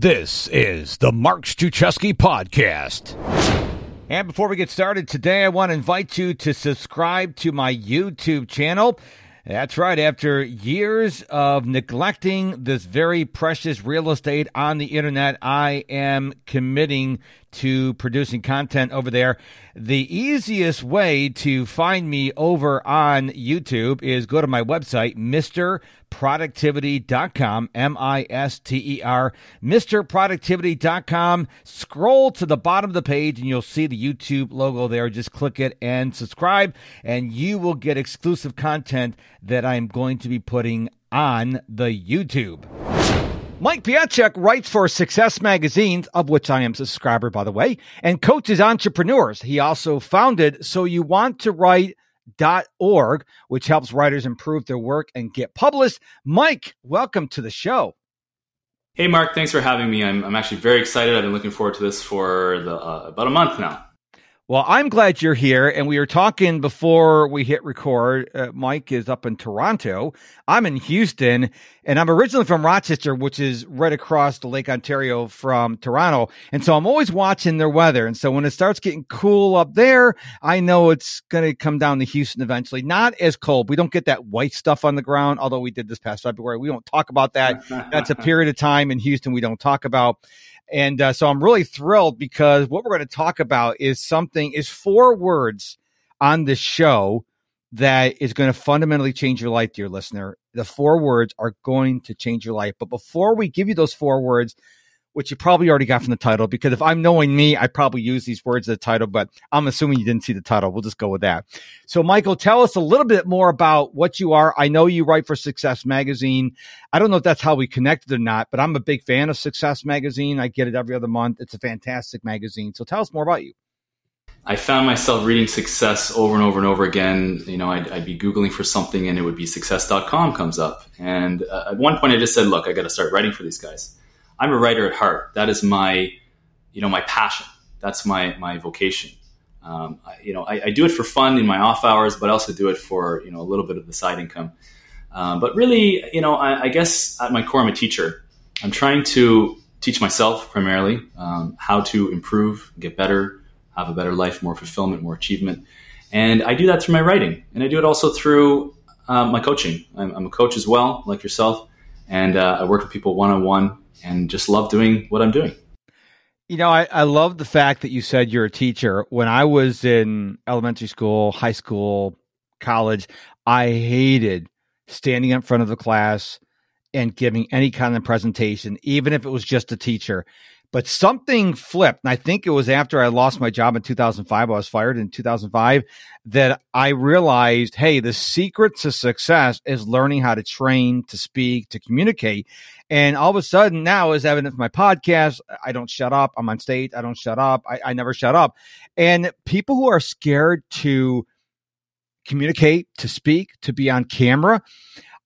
This is the Mark Struczewski Podcast. And before we get started today, I want to invite you to subscribe to my YouTube channel. That's right. After years of neglecting this very precious real estate on the internet, I am committing to producing content over there. The easiest way to find me over on YouTube is go to my website, MrProductivity.com, M I S T E R, MrProductivity.com. Scroll to the bottom of the page and you'll see the YouTube logo there. Just click it and subscribe, and you will get exclusive content that I'm going to be putting on the YouTube. Mike Pietrzak writes for Success Magazines, of which I am a subscriber, by the way, and coaches entrepreneurs. He also founded So You Want to Write org, which helps writers improve their work and get published. Mike, welcome to the show. Hey, Mark, thanks for having me. I'm, I'm actually very excited. I've been looking forward to this for the, uh, about a month now. Well, I'm glad you're here. And we were talking before we hit record. Uh, Mike is up in Toronto. I'm in Houston, and I'm originally from Rochester, which is right across the Lake Ontario from Toronto. And so I'm always watching their weather. And so when it starts getting cool up there, I know it's going to come down to Houston eventually. Not as cold. We don't get that white stuff on the ground, although we did this past February. We don't talk about that. That's a period of time in Houston we don't talk about. And uh, so I'm really thrilled because what we're going to talk about is something, is four words on the show that is going to fundamentally change your life, dear listener. The four words are going to change your life. But before we give you those four words, which you probably already got from the title, because if I'm knowing me, I probably use these words as the title, but I'm assuming you didn't see the title. We'll just go with that. So, Michael, tell us a little bit more about what you are. I know you write for Success Magazine. I don't know if that's how we connected or not, but I'm a big fan of Success Magazine. I get it every other month. It's a fantastic magazine. So, tell us more about you. I found myself reading success over and over and over again. You know, I'd, I'd be Googling for something and it would be success.com comes up. And uh, at one point I just said, look, I got to start writing for these guys. I'm a writer at heart. That is my, you know, my passion. That's my my vocation. Um, I, you know, I, I, do it for fun in my off hours, but I also do it for you know a little bit of the side income. Um, but really, you know, I, I, guess at my core, I'm a teacher. I'm trying to teach myself primarily um, how to improve, get better, have a better life, more fulfillment, more achievement, and I do that through my writing, and I do it also through uh, my coaching. I'm, I'm, a coach as well, like yourself, and uh, I work with people one on one and just love doing what I'm doing. You know, I, I love the fact that you said you're a teacher. When I was in elementary school, high school, college, I hated standing in front of the class and giving any kind of presentation, even if it was just a teacher. But something flipped. And I think it was after I lost my job in 2005. I was fired in 2005 that I realized, hey, the secret to success is learning how to train, to speak, to communicate. And all of a sudden now is evident from my podcast. I don't shut up. I'm on stage. I don't shut up. I, I never shut up. And people who are scared to communicate, to speak, to be on camera,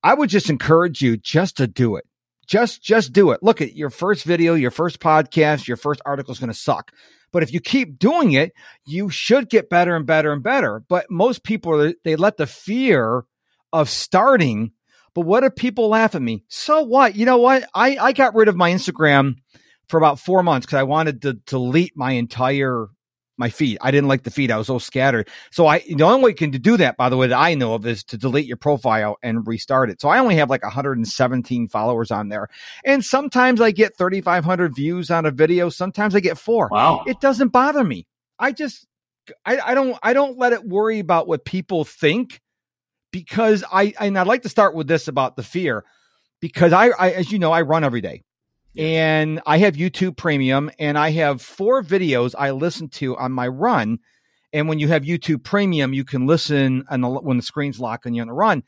I would just encourage you just to do it just just do it. Look at your first video, your first podcast, your first article is going to suck. But if you keep doing it, you should get better and better and better. But most people they let the fear of starting. But what if people laugh at me? So what? You know what? I I got rid of my Instagram for about four months because I wanted to delete my entire my feed. I didn't like the feed. I was so scattered. So I, the only way you can do that, by the way, that I know of is to delete your profile and restart it. So I only have like 117 followers on there. And sometimes I get 3,500 views on a video. Sometimes I get four. Wow. It doesn't bother me. I just, I, I don't, I don't let it worry about what people think because I, and I'd like to start with this about the fear because I, I as you know, I run every day and I have YouTube Premium, and I have four videos I listen to on my run. And when you have YouTube Premium, you can listen the, when the screen's locked and you're on the run.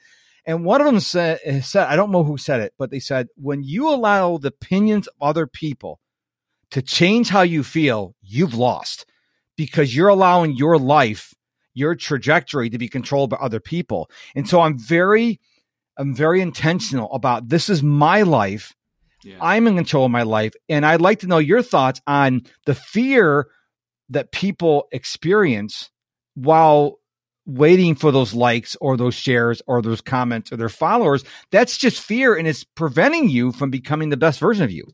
And one of them said, eh, said, I don't know who said it, but they said, when you allow the opinions of other people to change how you feel, you've lost because you're allowing your life, your trajectory to be controlled by other people. And so I'm very, I'm very intentional about this is my life yeah. I'm in control of my life. And I'd like to know your thoughts on the fear that people experience while waiting for those likes or those shares or those comments or their followers. That's just fear and it's preventing you from becoming the best version of you.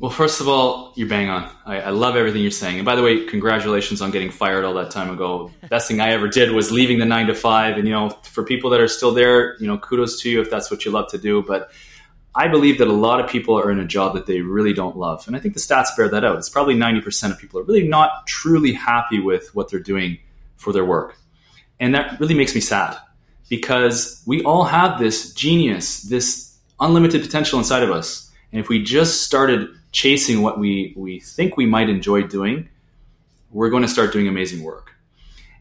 Well, first of all, you're bang on. I, I, love everything you're saying. And by the way, congratulations on getting fired all that time ago. Best thing I ever did was leaving the nine to five. And, you know, for people that are still there, you know, kudos to you if that's what you love to do. But I believe that a lot of people are in a job that they really don't love. And I think the stats bear that out. It's probably 90% of people are really not truly happy with what they're doing for their work. And that really makes me sad because we all have this genius, this unlimited potential inside of us. And if we just started chasing what we, we think we might enjoy doing, we're going to start doing amazing work.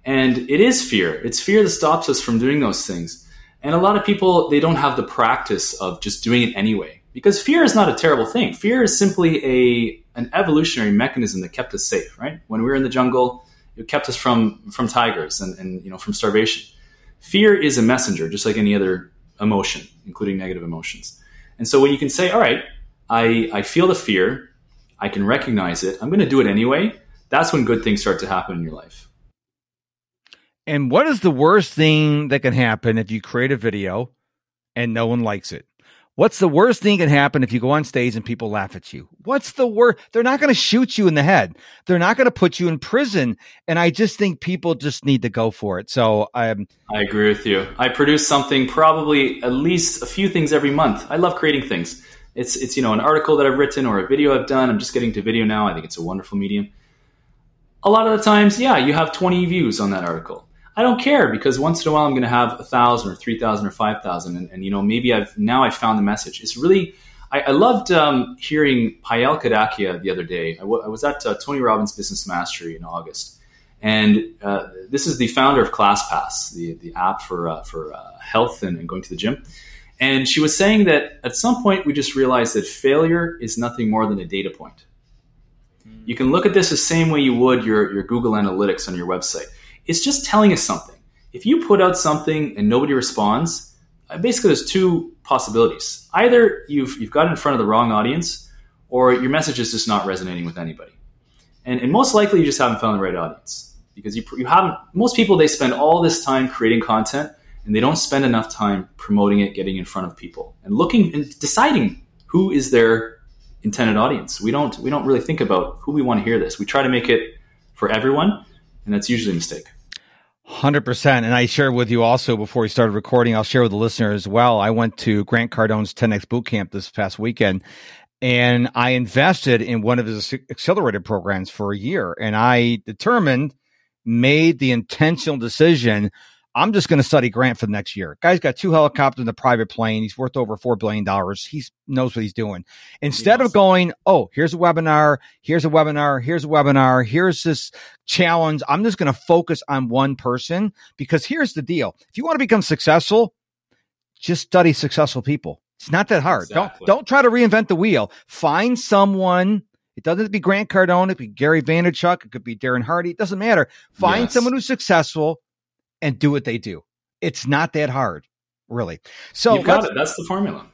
And it is fear. It's fear that stops us from doing those things. And a lot of people, they don't have the practice of just doing it anyway. Because fear is not a terrible thing. Fear is simply a, an evolutionary mechanism that kept us safe, right? When we were in the jungle, it kept us from, from tigers and, and you know, from starvation. Fear is a messenger, just like any other emotion, including negative emotions. And so when you can say, all right, I, I feel the fear, I can recognize it, I'm going to do it anyway, that's when good things start to happen in your life. And what is the worst thing that can happen if you create a video and no one likes it? What's the worst thing that can happen if you go on stage and people laugh at you? What's the worst? They're not going to shoot you in the head. They're not going to put you in prison. And I just think people just need to go for it. So I'm. I agree with you. I produce something probably at least a few things every month. I love creating things. It's it's you know an article that I've written or a video I've done. I'm just getting to video now. I think it's a wonderful medium. A lot of the times, yeah, you have 20 views on that article I don't care because once in a while I'm going to have a thousand or three thousand or five thousand, and, and, you know maybe I've now I found the message. It's really I, I loved um, hearing Payal Kadakia the other day. I, w- I was at uh, Tony Robbins Business Mastery in August, and uh, this is the founder of ClassPass, the the app for uh, for uh, health and, and going to the gym. And she was saying that at some point we just realized that failure is nothing more than a data point. You can look at this the same way you would your, your Google Analytics on your website it's just telling us something. If you put out something and nobody responds, uh, basically there's two possibilities. Either you've you've got in front of the wrong audience, or your message is just not resonating with anybody. And, and most likely you just haven't found the right audience because you, you haven't. Most people they spend all this time creating content and they don't spend enough time promoting it, getting in front of people, and looking and deciding who is their intended audience. We don't we don't really think about who we want to hear this. We try to make it for everyone, and that's usually a mistake. Hundred percent, and I shared with you also before we started recording. I'll share with the listener as well. I went to Grant Cardone's 10x boot camp this past weekend, and I invested in one of his accelerated programs for a year. And I determined, made the intentional decision I'm just going to study Grant for the next year. Guy's got two helicopters and a private plane. He's worth over $4 billion. He knows what he's doing. Instead of going, oh, here's a webinar, here's a webinar, here's a webinar, here's this challenge, I'm just going to focus on one person because here's the deal. If you want to become successful, just study successful people. It's not that hard. Exactly. Don't don't try to reinvent the wheel. Find someone. It doesn't have to be Grant Cardone. It could be Gary Vaynerchuk. It could be Darren Hardy. It doesn't matter. Find yes. someone who's successful and do what they do. It's not that hard, really. So You've got it. That's the formula.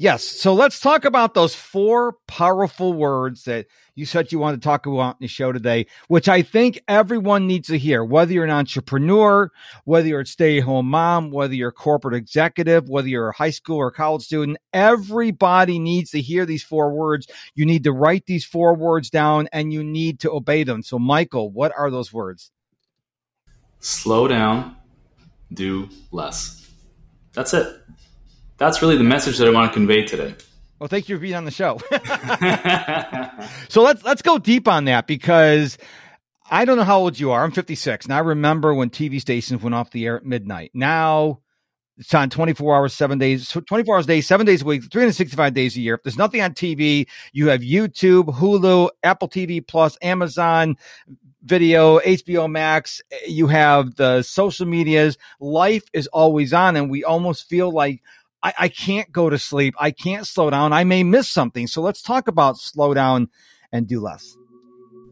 Yes. So let's talk about those four powerful words that you said you wanted to talk about in the show today, which I think everyone needs to hear, whether you're an entrepreneur, whether you're a stay at home mom, whether you're a corporate executive, whether you're a high school or college student, everybody needs to hear these four words. You need to write these four words down and you need to obey them. So, Michael, what are those words? Slow down, do less. That's it. That's really the message that I want to convey today. Well, thank you for being on the show. so let's let's go deep on that because I don't know how old you are. I'm 56. And I remember when TV stations went off the air at midnight. Now it's on 24 hours, seven days, 24 hours a day, seven days a week, 365 days a year. If there's nothing on TV, you have YouTube, Hulu, Apple TV Plus, Amazon, video, HBO Max, you have the social medias. Life is always on, and we almost feel like I, I, can't go to sleep. I can't slow down. I may miss something. So let's talk about slow down and do less.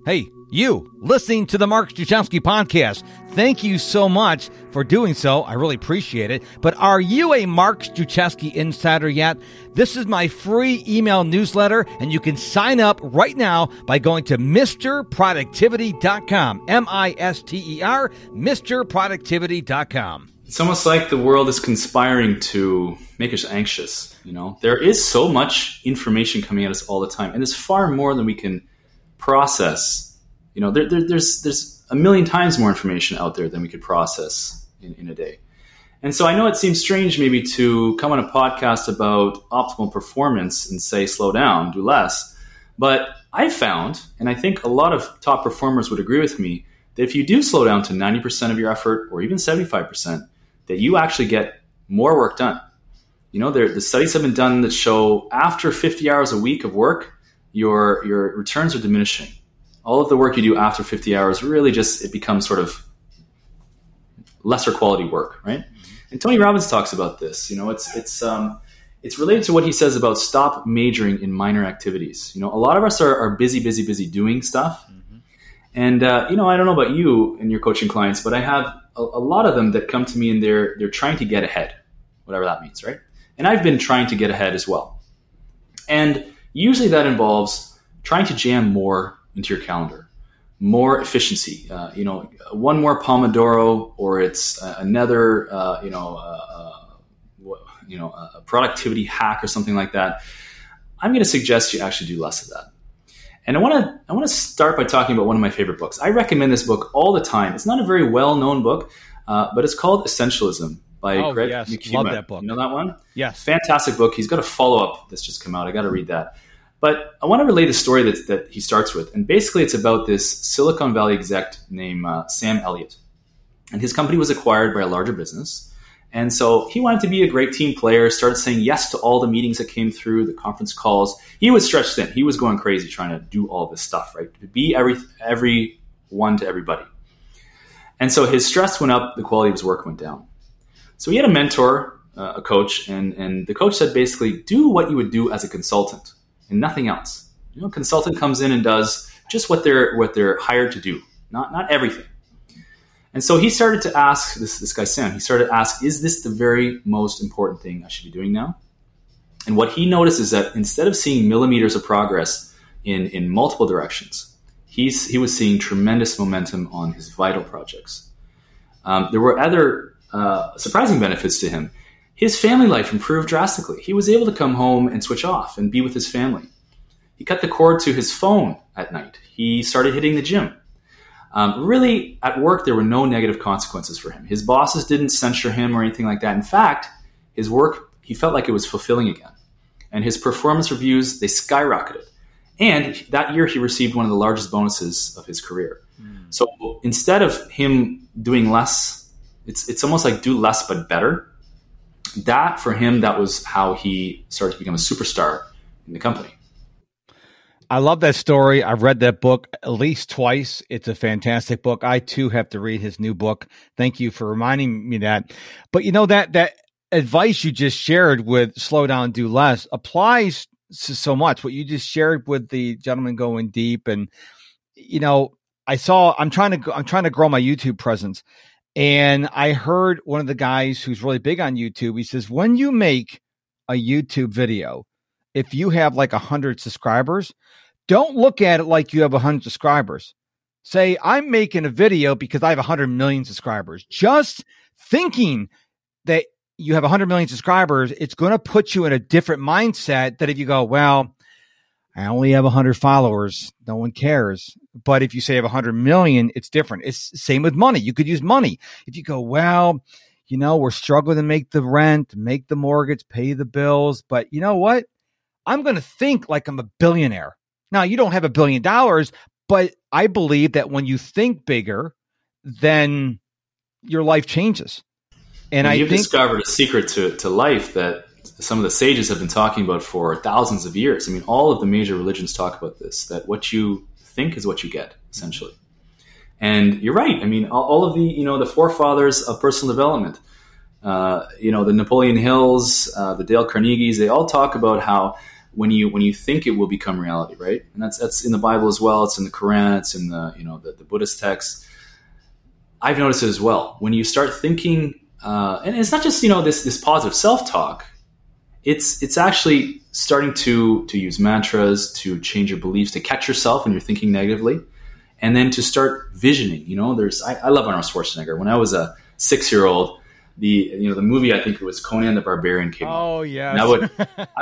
Hey, you listening to the Mark Struczewski podcast. Thank you so much for doing so. I really appreciate it. But are you a Mark Struczewski insider yet? This is my free email newsletter, and you can sign up right now by going to MrProductivity.com. M I S T E R, MrProductivity.com. It's almost like the world is conspiring to make us anxious. You know, there is so much information coming at us all the time, and it's far more than we can process. You know, there, there, there's there's a million times more information out there than we could process in, in a day. And so I know it seems strange maybe to come on a podcast about optimal performance and say slow down, do less. But I found, and I think a lot of top performers would agree with me, that if you do slow down to 90% of your effort or even 75%, that you actually get more work done. You know, there, the studies have been done that show after 50 hours a week of work, your, your returns are diminishing. All of the work you do after 50 hours really just, it becomes sort of lesser quality work, right? And Tony Robbins talks about this. You know, it's, it's, um, it's related to what he says about stop majoring in minor activities. You know, a lot of us are, are busy, busy, busy doing stuff. Mm-hmm. And, uh, you know, I don't know about you and your coaching clients, but I have a, a, lot of them that come to me and they're, they're trying to get ahead, whatever that means, right? And I've been trying to get ahead as well. And usually that involves trying to jam more into your calendar, more efficiency. Uh, you know, one more Pomodoro or it's uh, another, uh, you know, uh, you know a productivity hack or something like that, I'm going to suggest you actually do less of that. And I want to I want to start by talking about one of my favorite books. I recommend this book all the time. It's not a very well known book, uh, but it's called Essentialism by oh, Greg yes. Love that book. You know that one? Yes. Fantastic book. He's got a follow up that's just come out. I got to read that. But I want to relay the story that, that he starts with. And basically, it's about this Silicon Valley exec named uh, Sam Elliott. And his company was acquired by a larger business. And so he wanted to be a great team player, started saying yes to all the meetings that came through, the conference calls. He was stretched thin. He was going crazy trying to do all this stuff, right? To be every every one to everybody. And so his stress went up, the quality of his work went down. So he had a mentor, uh, a coach, and, and the coach said basically, do what you would do as a consultant and nothing else. You know, consultant comes in and does just what they're what they're hired to do, not not everything. And so he started to ask this, this guy Sam, he started to ask, is this the very most important thing I should be doing now? And what he noticed is that instead of seeing millimeters of progress in, in multiple directions, he's, he was seeing tremendous momentum on his vital projects. Um, there were other uh, surprising benefits to him. His family life improved drastically. He was able to come home and switch off and be with his family. He cut the cord to his phone at night. He started hitting the gym. Um, really, at work, there were no negative consequences for him. His bosses didn't censure him or anything like that. In fact, his work, he felt like it was fulfilling again. And his performance reviews, they skyrocketed. And that year, he received one of the largest bonuses of his career. Mm. So instead of him doing less, it's, it's almost like do less but better. That, for him, that was how he started to become a superstar in the company. I love that story. I've read that book at least twice. It's a fantastic book. I too have to read his new book. Thank you for reminding me that. But you know that that advice you just shared with slow down, do less applies so much. What you just shared with the gentleman going deep, and you know, I saw. I'm trying to. I'm trying to grow my YouTube presence, and I heard one of the guys who's really big on YouTube. He says when you make a YouTube video, if you have like a hundred subscribers don't look at it like you have a 100 subscribers. Say, I'm making a video because I have a 100 million subscribers. Just thinking that you have a 100 million subscribers, it's going to put you in a different mindset that if you go, well, I only have 100 followers, no one cares. But if you say I have 100 million, it's different. It's same with money. You could use money. If you go, well, you know, we're struggling to make the rent, make the mortgage, pay the bills, but you know what? I'm going to think like I'm a billionaire. Now, you don't have a billion dollars, but I believe that when you think bigger, then your life changes. And, and I you've think, discovered a secret to, to life that some of the sages have been talking about for thousands of years. I mean, all of the major religions talk about this that what you think is what you get, essentially. And you're right. I mean, all, of the you know the forefathers of personal development, uh, you know, the Napoleon Hills, uh, the Dale Carnegies, they all talk about how when you when you think it will become reality, right? And that's that's in the Bible as well. It's in the Quran. It's in the you know the, the Buddhist texts. I've noticed it as well. When you start thinking, uh, and it's not just you know this this positive self talk. It's it's actually starting to to use mantras to change your beliefs to catch yourself when you're thinking negatively, and then to start visioning. You know, there's I, I love Arnold Schwarzenegger. When I was a six year old, the you know the movie I think it was Conan the Barbarian came. Oh yeah, I would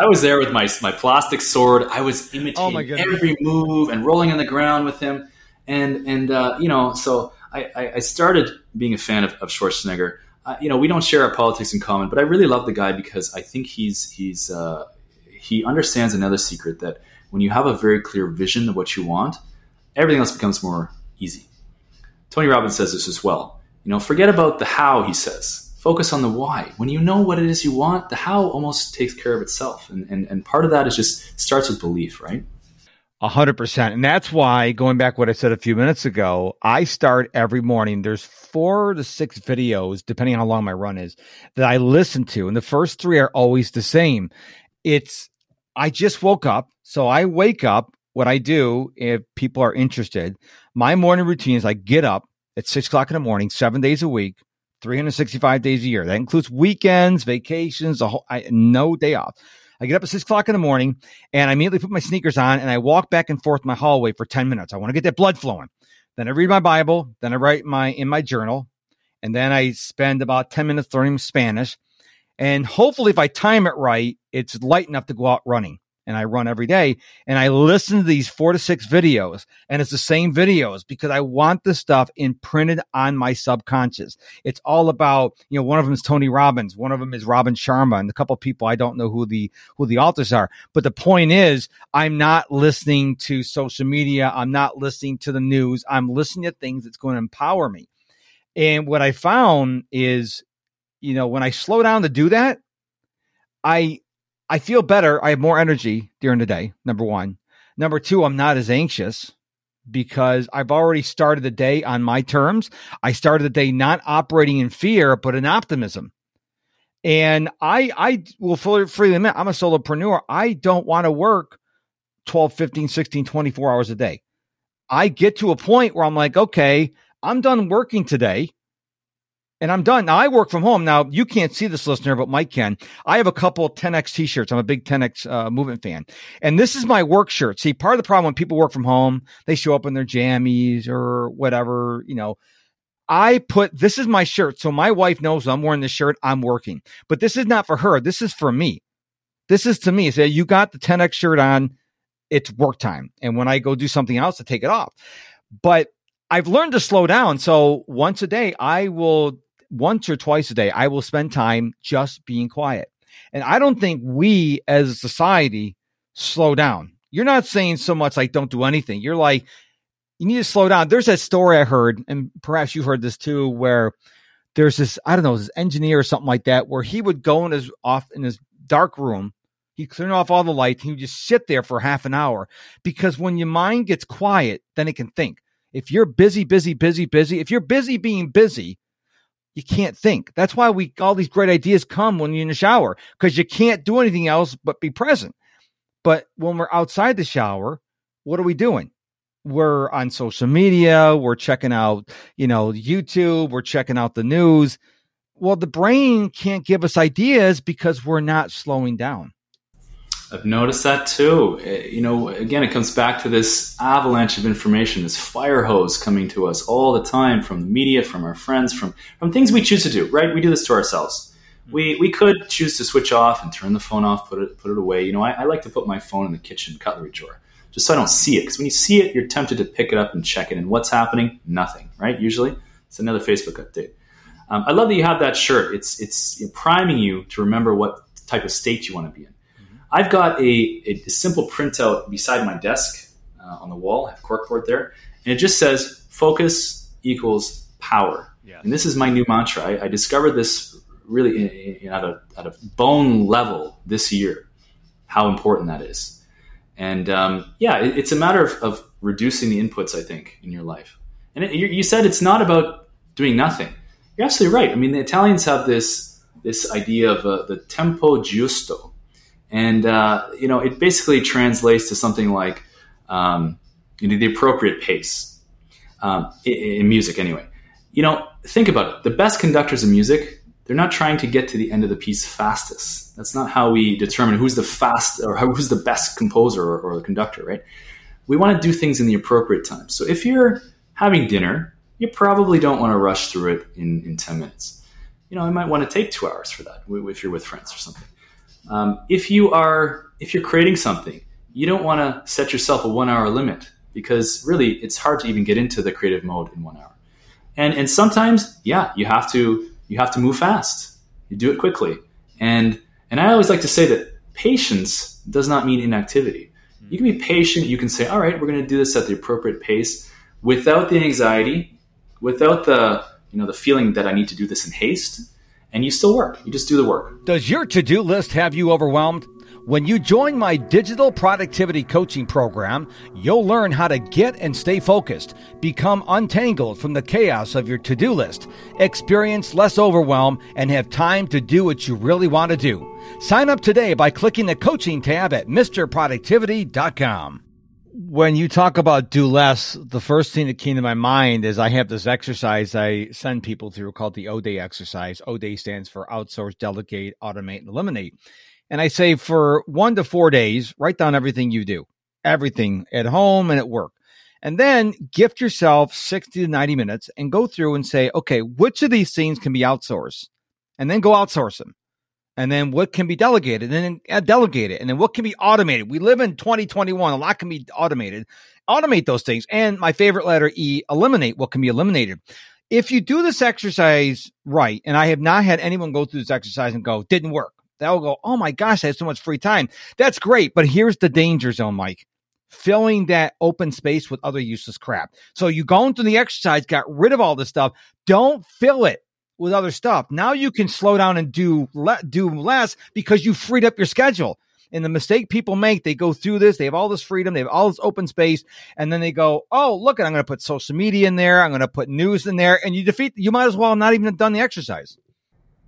I was there with my my plastic sword. I was Oh, imitating goodness. every move and rolling on the ground with him, and and uh, you know so I, I, I started being a fan of, of Schwarzenegger. You know we don't share our politics in common, but I really love the guy because I think he's he's uh, he understands another secret that when you have a very clear vision of what you want, everything else becomes more easy. Tony Robbins says this as well. You know, forget about the how, he says. Focus on the why. When you know what it is you want, the how almost takes care of itself. And, and, and part of that is just starts with belief, right? A hundred percent. And that's why going back what I said a few minutes ago, I start every morning. There's four to six videos, depending on how long my run is, that I listen to. And the first three are always the same. It's I just woke up. So I wake up. What I do, if people are interested, my morning routine is I get up at six o'clock in the morning, seven days a week, 365 days a year. That includes weekends, vacations, the whole I, no day off. I get up at six o'clock in the morning and I immediately put my sneakers on and I walk back and forth my hallway for 10 minutes. I want to get that blood flowing. Then I read my Bible. Then I write my in my journal. And then I spend about 10 minutes learning Spanish. And hopefully, if I time it right, it's light enough to go out running. And I run every day. And I listen to these four to six videos. And it's the same videos because I want the stuff imprinted on my subconscious. It's all about, you know, one of them is Tony Robbins, one of them is Robin Sharma, and a couple people I don't know who the who the authors are. But the point is, I'm not listening to social media. I'm not listening to the news. I'm listening to things that's going to empower me. And what I found is, you know, when I slow down to do that, I I feel better. I have more energy during the day. Number one. Number two, I'm not as anxious because I've already started the day on my terms. I started the day not operating in fear, but in optimism. And I, I will fully, freely admit, I'm a solopreneur. I don't want to work 12, 15, 16, 24 hours a day. I get to a point where I'm like, okay, I'm done working today and I'm done. Now I work from home. Now you can't see this listener, but Mike can. I have a couple 10X t-shirts. I'm a big 10X uh, movement fan. And this is my work shirt. See, part of the problem when people work from home, they show up in their jammies or whatever, you know, I put this is my shirt. So my wife knows I'm wearing this shirt. I'm working, but this is not for her. This is for me. This is to me. Say you got the 10X shirt on. It's work time. And when I go do something else to take it off, but I've learned to slow down. So once a day, I will once or twice a day, I will spend time just being quiet. And I don't think we as a society slow down. You're not saying so much like don't do anything. You're like, you need to slow down. There's that story I heard, and perhaps you heard this too, where there's this, I don't know, this engineer or something like that, where he would go in his off in his dark room. He'd turn off all the lights. He would just sit there for half an hour because when your mind gets quiet, then it can think. If you're busy, busy, busy, busy, if you're busy being busy, you can't think. That's why we all these great ideas come when you're in the shower because you can't do anything else but be present. But when we're outside the shower, what are we doing? We're on social media, we're checking out, you know, YouTube, we're checking out the news. Well, the brain can't give us ideas because we're not slowing down. I've noticed that too. Uh, You know, again, it comes back to this avalanche of information, this fire hose coming to us all the time from the media, from our friends, from from things we choose to do. Right? We do this to ourselves. We we could choose to switch off and turn the phone off, put it put it away. You know, I, I like to put my phone in the kitchen cutlery drawer just so I don't see it. Because when you see it, you're tempted to pick it up and check it. And what's happening? Nothing. Right? Usually, it's another Facebook update. Um, I love that you have that shirt. It's it's priming you to remember what type of state you want to be in. I've got a, a simple printout beside my desk uh, on the wall. I have corkboard there, and it just says "focus equals power." Yes. And this is my new mantra. I, I discovered this really in, in, at a at a bone level this year. How important that is, and um, yeah, it, it's a matter of, of reducing the inputs. I think in your life, and it, you, you said it's not about doing nothing. You're absolutely right. I mean, the Italians have this this idea of uh, the tempo giusto and uh, you know it basically translates to something like um, you know the appropriate pace um, in, music anyway. You know think about it. The best conductors of music they're not trying to get to the end of the piece fastest. That's not how we determine who's the fast or who's the best composer or, or the conductor right? We want to do things in the appropriate time. So if you're having dinner you probably don't want to rush through it in, in 10 minutes. You know, I might want to take two hours for that if you're with friends or something. Um, if you are, if you're creating something, you don't want to set yourself a one hour limit because really it's hard to even get into the creative mode in one hour. And and sometimes, yeah, you have to you have to move fast. You do it quickly. And and I always like to say that patience does not mean inactivity. You can be patient. You can say, all right, we're going to do this at the appropriate pace without the anxiety, without the you know the feeling that I need to do this in haste, and you still work. You just do the work. Does your to-do list have you overwhelmed? When you join my digital productivity coaching program, you'll learn how to get and stay focused, become untangled from the chaos of your to do list, experience less overwhelm, and have time to do what you really want to do. Sign up today by clicking the coaching tab at MrProductivity.com. When you talk about do less, the first thing that came to my mind is I have this exercise I send people through called the O Day exercise. O Day stands for outsource, delegate, automate, and eliminate. And I say for one to four days, write down everything you do, everything at home and at work. And then gift yourself 60 to 90 minutes and go through and say, okay, which of these things can be outsourced? And then go outsource them. And then what can be delegated and then uh, delegate it. And then what can be automated? We live in 2021. A lot can be automated. Automate those things. And my favorite letter E, eliminate what can be eliminated. If you do this exercise right, and I have not had anyone go through this exercise and go, didn't work they'll go, Oh my gosh, I have so much free time. That's great. But here's the danger zone, Mike. Filling that open space with other useless crap. So you go into the exercise, got rid of all this stuff. Don't fill it with other stuff. Now you can slow down and do le- do less because you freed up your schedule. And the mistake people make, they go through this, they have all this freedom, they have all this open space, and then they go, "Oh, look, I'm going to put social media in there, I'm going to put news in there," and you defeat. You might as well not even have done the exercise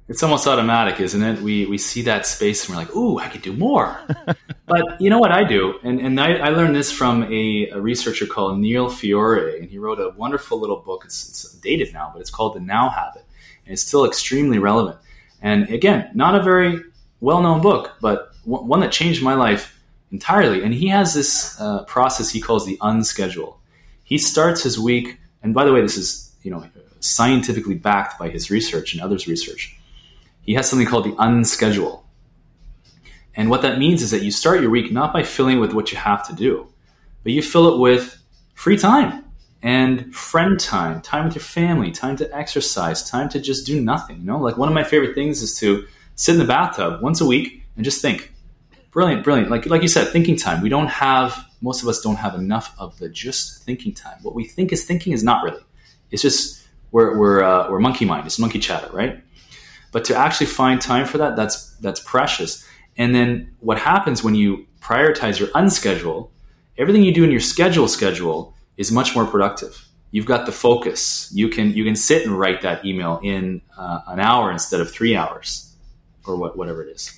it's almost automatic, isn't it? We we see that space and we're like, "Ooh, I could do more." but you know what I do, and and I, I learned this from a, a, researcher called Neil Fiore, and he wrote a wonderful little book. It's, it's dated now, but it's called The Now Habit, it's still extremely relevant. And again, not a very well known book, but one that changed my life entirely. And he has this uh, process he calls the unschedule. He starts his week, and by the way, this is you know scientifically backed by his research and others' research he has something called the unschedule. And what that means is that you start your week not by filling with what you have to do, but you fill it with free time and friend time, time with your family, time to exercise, time to just do nothing. You know, like one of my favorite things is to sit in the bathtub once a week and just think. Brilliant, brilliant. Like like you said, thinking time. We don't have most of us don't have enough of the just thinking time. What we think is thinking is not really. It's just we're we're uh, we're monkey mind. It's monkey chatter, right? But to actually find time for that, that's that's precious. And then what happens when you prioritize your unschedule, everything you do in your schedule schedule is much more productive. You've got the focus. You can you can sit and write that email in uh, an hour instead of three hours, or what whatever it is.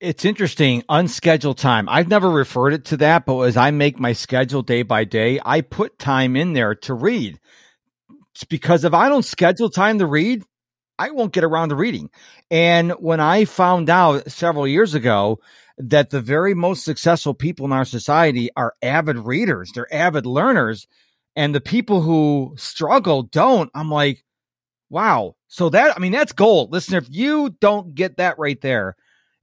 It's interesting, unscheduled time. I've never referred it to that, but as I make my schedule day by day, I put time in there to read. It's because if I don't schedule time to read, I won't get around to reading. And when I found out several years ago that the very most successful people in our society are avid readers, they're avid learners, and the people who struggle don't, I'm like, wow. So that, I mean, that's gold. Listen, if you don't get that right there,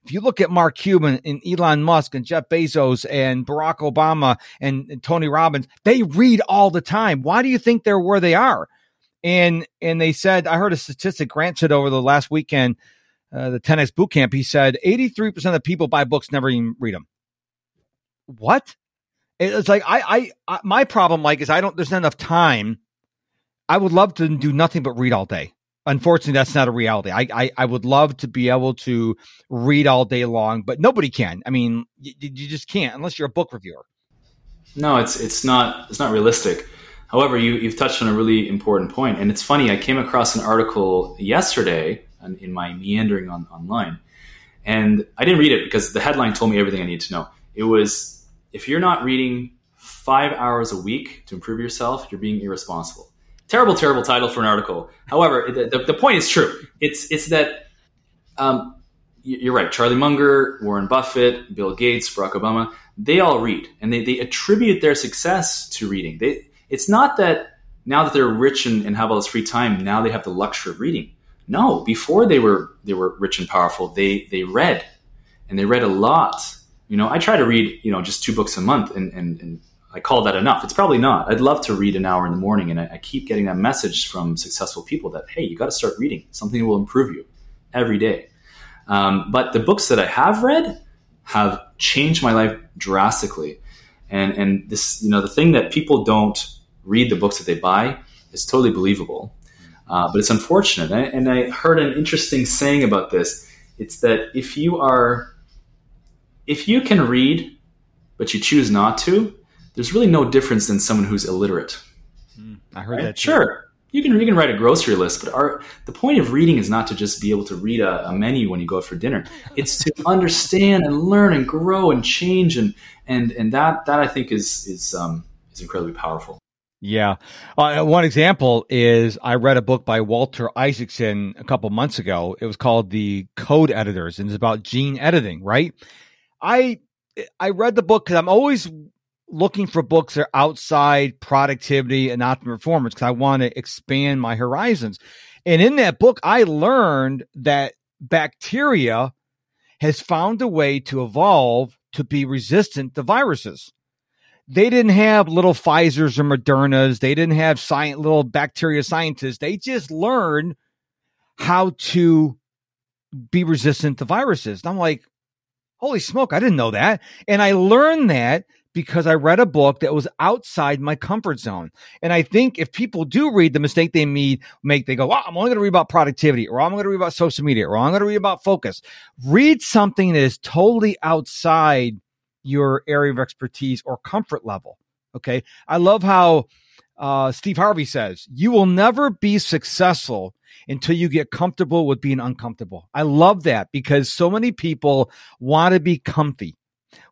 if you look at Mark Cuban and Elon Musk and Jeff Bezos and Barack Obama and, and Tony Robbins, they read all the time. Why do you think they're where they are? and and they said I heard a statistic Grant said over the last weekend, uh, the 10x boot camp. He said 83 percent of the people buy books never even read them. What? It's like I, I I my problem like is I don't there's not enough time. I would love to do nothing but read all day. Unfortunately, that's not a reality. I, I, I would love to be able to read all day long, but nobody can. I mean, you, you just can't unless you're a book reviewer. No, it's it's not it's not realistic. However, you, you've touched on a really important point, and it's funny. I came across an article yesterday in my meandering on, online, and I didn't read it because the headline told me everything I need to know. It was if you're not reading five hours a week to improve yourself, you're being irresponsible. Terrible, terrible title for an article. However, the, the, the point is true. It's it's that um, you're right. Charlie Munger, Warren Buffett, Bill Gates, Barack Obama, they all read, and they, they attribute their success to reading. They it's not that now that they're rich and, and have all this free time, now they have the luxury of reading. No, before they were they were rich and powerful, they they read and they read a lot. You know, I try to read, you know, just two books a month and, and, and I call that enough. It's probably not. I'd love to read an hour in the morning, and I, I keep getting that message from successful people that hey, you got to start reading. Something will improve you every day. Um, but the books that I have read have changed my life drastically, and and this you know the thing that people don't read the books that they buy is totally believable, uh, but it's unfortunate. And I heard an interesting saying about this. It's that if you are if you can read but you choose not to, there's really no difference than someone who's illiterate. Mm, I heard right? that. Too. Sure, you can you can write a grocery list, but our the point of reading is not to just be able to read a, a menu when you go out for dinner. It's to understand and learn and grow and change and and and that that I think is is um, is incredibly powerful. Yeah. Uh, one example is I read a book by Walter Isaacson a couple months ago. It was called The Code Editors and it's about gene editing, right? I I read the book because I'm always looking for books that are outside productivity and optimal performance because I want to expand my horizons. And in that book, I learned that bacteria has found a way to evolve to be resistant to viruses. They didn't have little Pfizer's or Moderna's. They didn't have science, little bacteria scientists. They just learned how to be resistant to viruses. And I'm like, holy smoke, I didn't know that. And I learned that because I read a book that was outside my comfort zone. And I think if people do read the mistake they make, they go, I'm only going to read about productivity or I'm going to read about social media or I'm going to read about focus. Read something that is totally outside your area of expertise or comfort level. Okay. I love how uh, Steve Harvey says, you will never be successful until you get comfortable with being uncomfortable. I love that because so many people want to be comfy.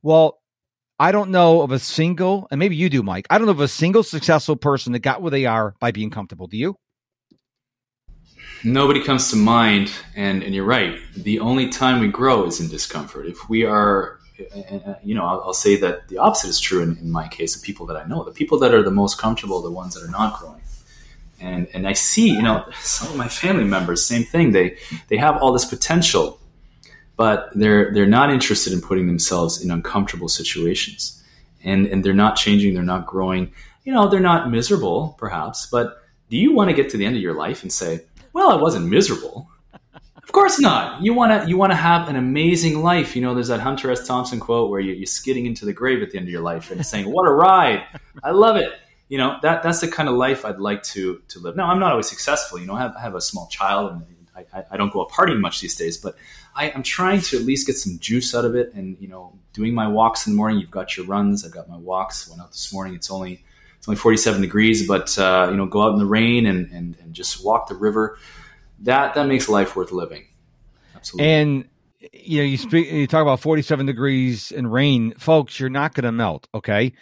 Well, I don't know of a single, and maybe you do, Mike. I don't know of a single successful person that got where they are by being comfortable. Do you? Nobody comes to mind, and and you're right. The only time we grow is in discomfort. If we are, Uh, you know, I'll, I'll say that the opposite is true in, in my case. The people that I know, the people that are the most comfortable, the ones that are not growing and and I see, you know, some of my family members, same thing. They they have all this potential, but they're they're not interested in putting themselves in uncomfortable situations, and and they're not changing, they're not growing. You know, they're not miserable, perhaps, but do you want to get to the end of your life and say, "Well, I wasn't miserable"? Of course not. You want to you want to have an amazing life. You know, there's that Hunter S. Thompson quote where you're skidding into the grave at the end of your life and saying, "What a ride! I love it." You know, that that's the kind of life I'd like to to live. Now, I'm not always successful. You know, I have, I have a small child and I, I, don't go out partying much these days, but I, am trying to at least get some juice out of it. And you know, doing my walks in the morning. You've got your runs. I've got my walks. Went out this morning. It's only it's only 47 degrees, but uh, you know, go out in the rain and, and and just walk the river. That that makes life worth living. Absolutely. And you know, you speak, you talk about 47 degrees and rain, folks. You're not going to melt. Okay,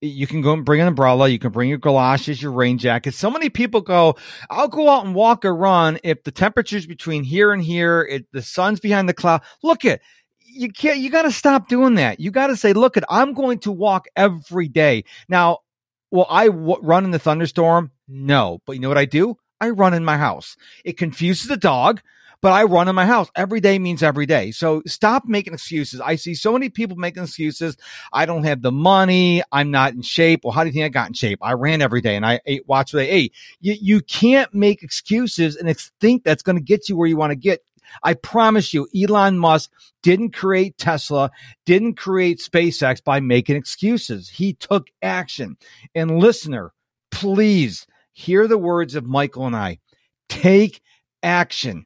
you can go and bring an umbrella. You can bring your galoshes, your rain jacket. So many people go, I'll go out and walk or run if the temperature's between here and here, it, the sun's behind the cloud. Look it. you can't, you got to stop doing that. You got to say, look at, I'm going to walk every day. Now, will I w- run in the thunderstorm? No. But you know what I do? I run in my house. It confuses the dog but I run in my house. Every day means every day. So stop making excuses. I see so many people making excuses. I don't have the money. I'm not in shape. Well, how do you think I got in shape? I ran every day and I ate, watched what I ate. You, you can't make excuses and think that's going to get you where you want to get. I promise you, Elon Musk didn't create Tesla, didn't create SpaceX by making excuses. He took action. And listener, please hear the words of Michael and I. Take action.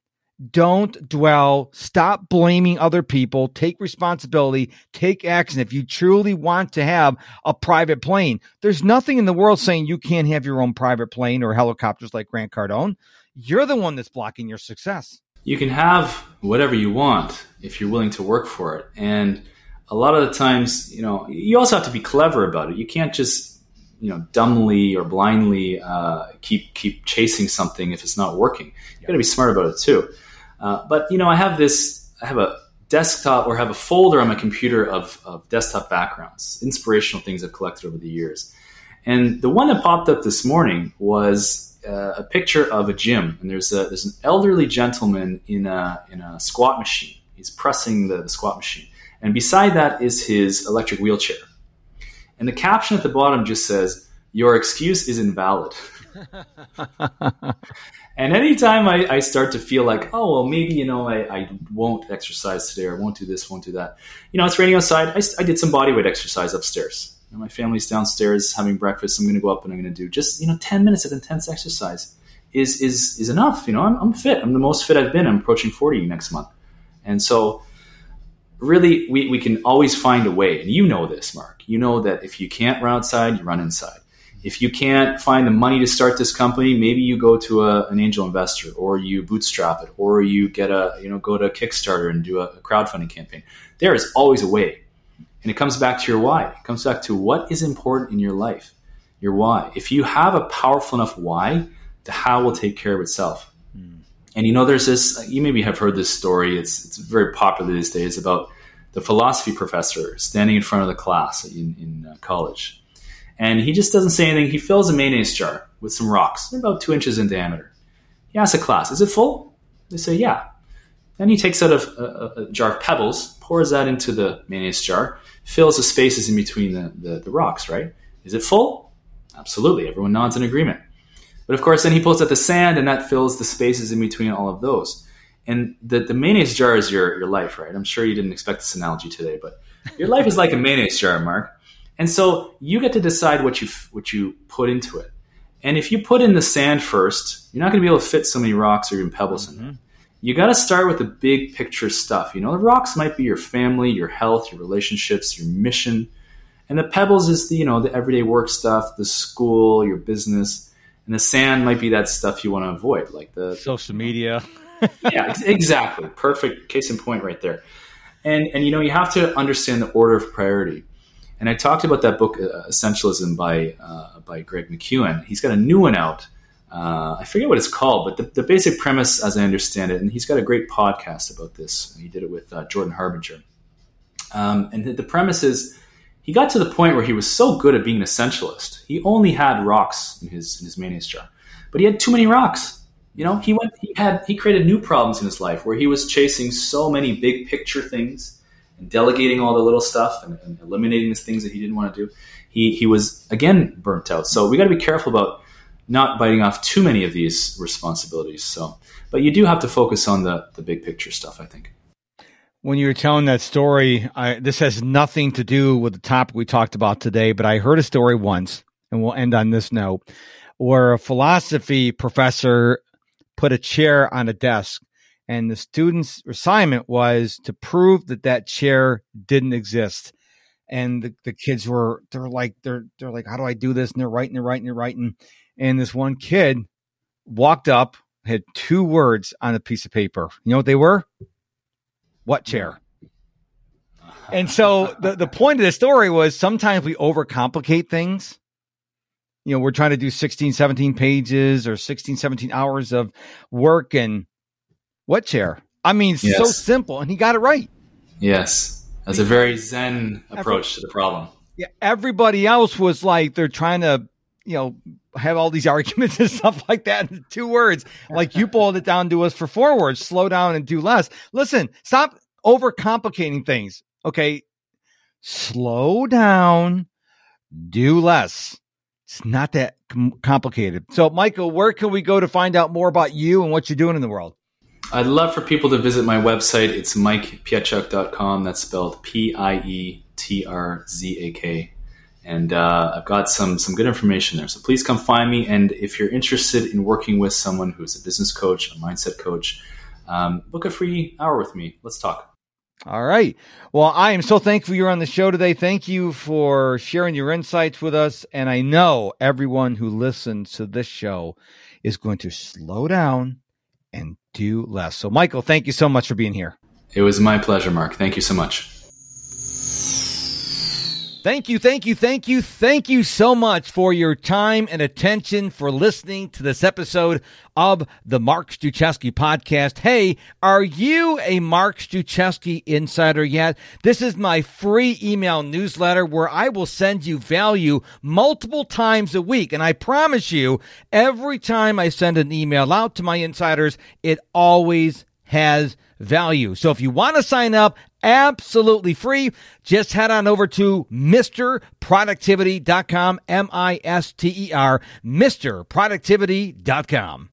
Don't dwell. Stop blaming other people. Take responsibility. Take action. If you truly want to have a private plane, there's nothing in the world saying you can't have your own private plane or helicopters like Grant Cardone. You're the one that's blocking your success. You can have whatever you want if you're willing to work for it. And a lot of the times, you know, you also have to be clever about it. You can't just you know dumbly or blindly uh, keep keep chasing something if it's not working. You got to be smart about it too. Uh, but you know, I have this. I have a desktop or have a folder on my computer of, of desktop backgrounds, inspirational things I've collected over the years. And the one that popped up this morning was uh, a picture of a gym, and there's a there's an elderly gentleman in a in a squat machine. He's pressing the, the squat machine, and beside that is his electric wheelchair. And the caption at the bottom just says, "Your excuse is invalid." and anytime I, I, start to feel like, oh well, maybe you know I, I, won't exercise today, or I won't do this, won't do that. You know, it's raining outside. I, I did some bodyweight exercise upstairs. You know, my family's downstairs having breakfast. I'm going to go up and I'm going to do just you know ten minutes of intense exercise is is is enough. You know, I'm, I'm fit. I'm the most fit I've been. I'm approaching 40 next month, and so really we, we can always find a way. And you know this, Mark. You know that if you can't run outside, you run inside if you can't find the money to start this company, maybe you go to a, an angel investor or you bootstrap it or you get a, you know, go to Kickstarter and do a, a crowdfunding campaign. There is always a way. And it comes back to your why. It comes back to what is important in your life, your why. If you have a powerful enough why, the how will take care of itself. And you know, there's this, you maybe have heard this story. It's, it's very popular these days about the philosophy professor standing in front of the class in, in uh, college and he just doesn't say anything. He fills a mayonnaise jar with some rocks. About two inches in diameter. He asks the class, "Is it full?" They say, "Yeah." Then he takes out a, a, a, jar of pebbles, pours that into the mayonnaise jar, fills the spaces in between the, the, the rocks. Right? Is it full? Absolutely. Everyone nods in agreement. But of course, then he pulls out the sand, and that fills the spaces in between all of those. And the, the mayonnaise jar is your, your life, right? I'm sure you didn't expect this analogy today, but your life is like a mayonnaise jar, Mark. And so you get to decide what you what you put into it. And if you put in the sand first, you're not going to be able to fit so many rocks or even pebbles mm-hmm. in there. You got to start with the big picture stuff. You know, the rocks might be your family, your health, your relationships, your mission, and the pebbles is the you know the everyday work stuff, the school, your business, and the sand might be that stuff you want to avoid, like the social media. yeah, exactly. Perfect case in point right there. And and you know you have to understand the order of priority. And I talked about that book, uh, Essentialism, by uh, by Greg McKeown. He's got a new one out. Uh, I forget what it's called, but the, the, basic premise, as I understand it, and he's got a great podcast about this. He did it with uh, Jordan Harbinger. Um, and the, the premise is he got to the point where he was so good at being an essentialist. He only had rocks in his in his mayonnaise jar, but he had too many rocks. You know, he went he had he created new problems in his life where he was chasing so many big picture things and delegating all the little stuff and, and eliminating the things that he didn't want to do, he, he was again burnt out. So we got to be careful about not biting off too many of these responsibilities. So, but you do have to focus on the, the big picture stuff, I think. When you were telling that story, I, this has nothing to do with the topic we talked about today, but I heard a story once, and we'll end on this note, where a philosophy professor put a chair on a desk and the student's assignment was to prove that that chair didn't exist. And the, the kids were they're like they're they're like how do i do this? And they're writing they're writing they're writing. And this one kid walked up had two words on a piece of paper. You know what they were what chair and so the, the point of the story was sometimes we overcomplicate things you know we're trying to do 16 17 pages or 16 17 hours of work and what chair? I mean, yes. so simple, and he got it right. Yes, that's a very Zen approach to the problem. Yeah, everybody else was like they're trying to, you know, have all these arguments and stuff like that in two words. Like you boiled it down to us for four words: slow down and do less. Listen, stop overcomplicating things. Okay, slow down, do less. It's not that com- complicated. So, Michael, where can we go to find out more about you and what you're doing in the world? I'd love for people to visit my website. It's mikepietrzak.com. That's spelled P I E T R Z A K. And uh, I've got some some good information there. So please come find me. And if you're interested in working with someone who's a business coach, a mindset coach, um, book a free hour with me. Let's talk. All right. Well, I am so thankful you're on the show today. Thank you for sharing your insights with us. And I know everyone who listens to this show is going to slow down and do less. So, Michael, thank you so much for being here. It was my pleasure, Mark. Thank you so much. Thank you, thank you, thank you, thank you so much for your time and attention for listening to this episode of the Mark Struczewski podcast. Hey, are you a Mark Struczewski insider yet? This is my free email newsletter where I will send you value multiple times a week. And I promise you, every time I send an email out to my insiders, it always has value. So if you want to sign up, absolutely free, just head on over to MisterProductivity.com, M I S T E R, MisterProductivity.com.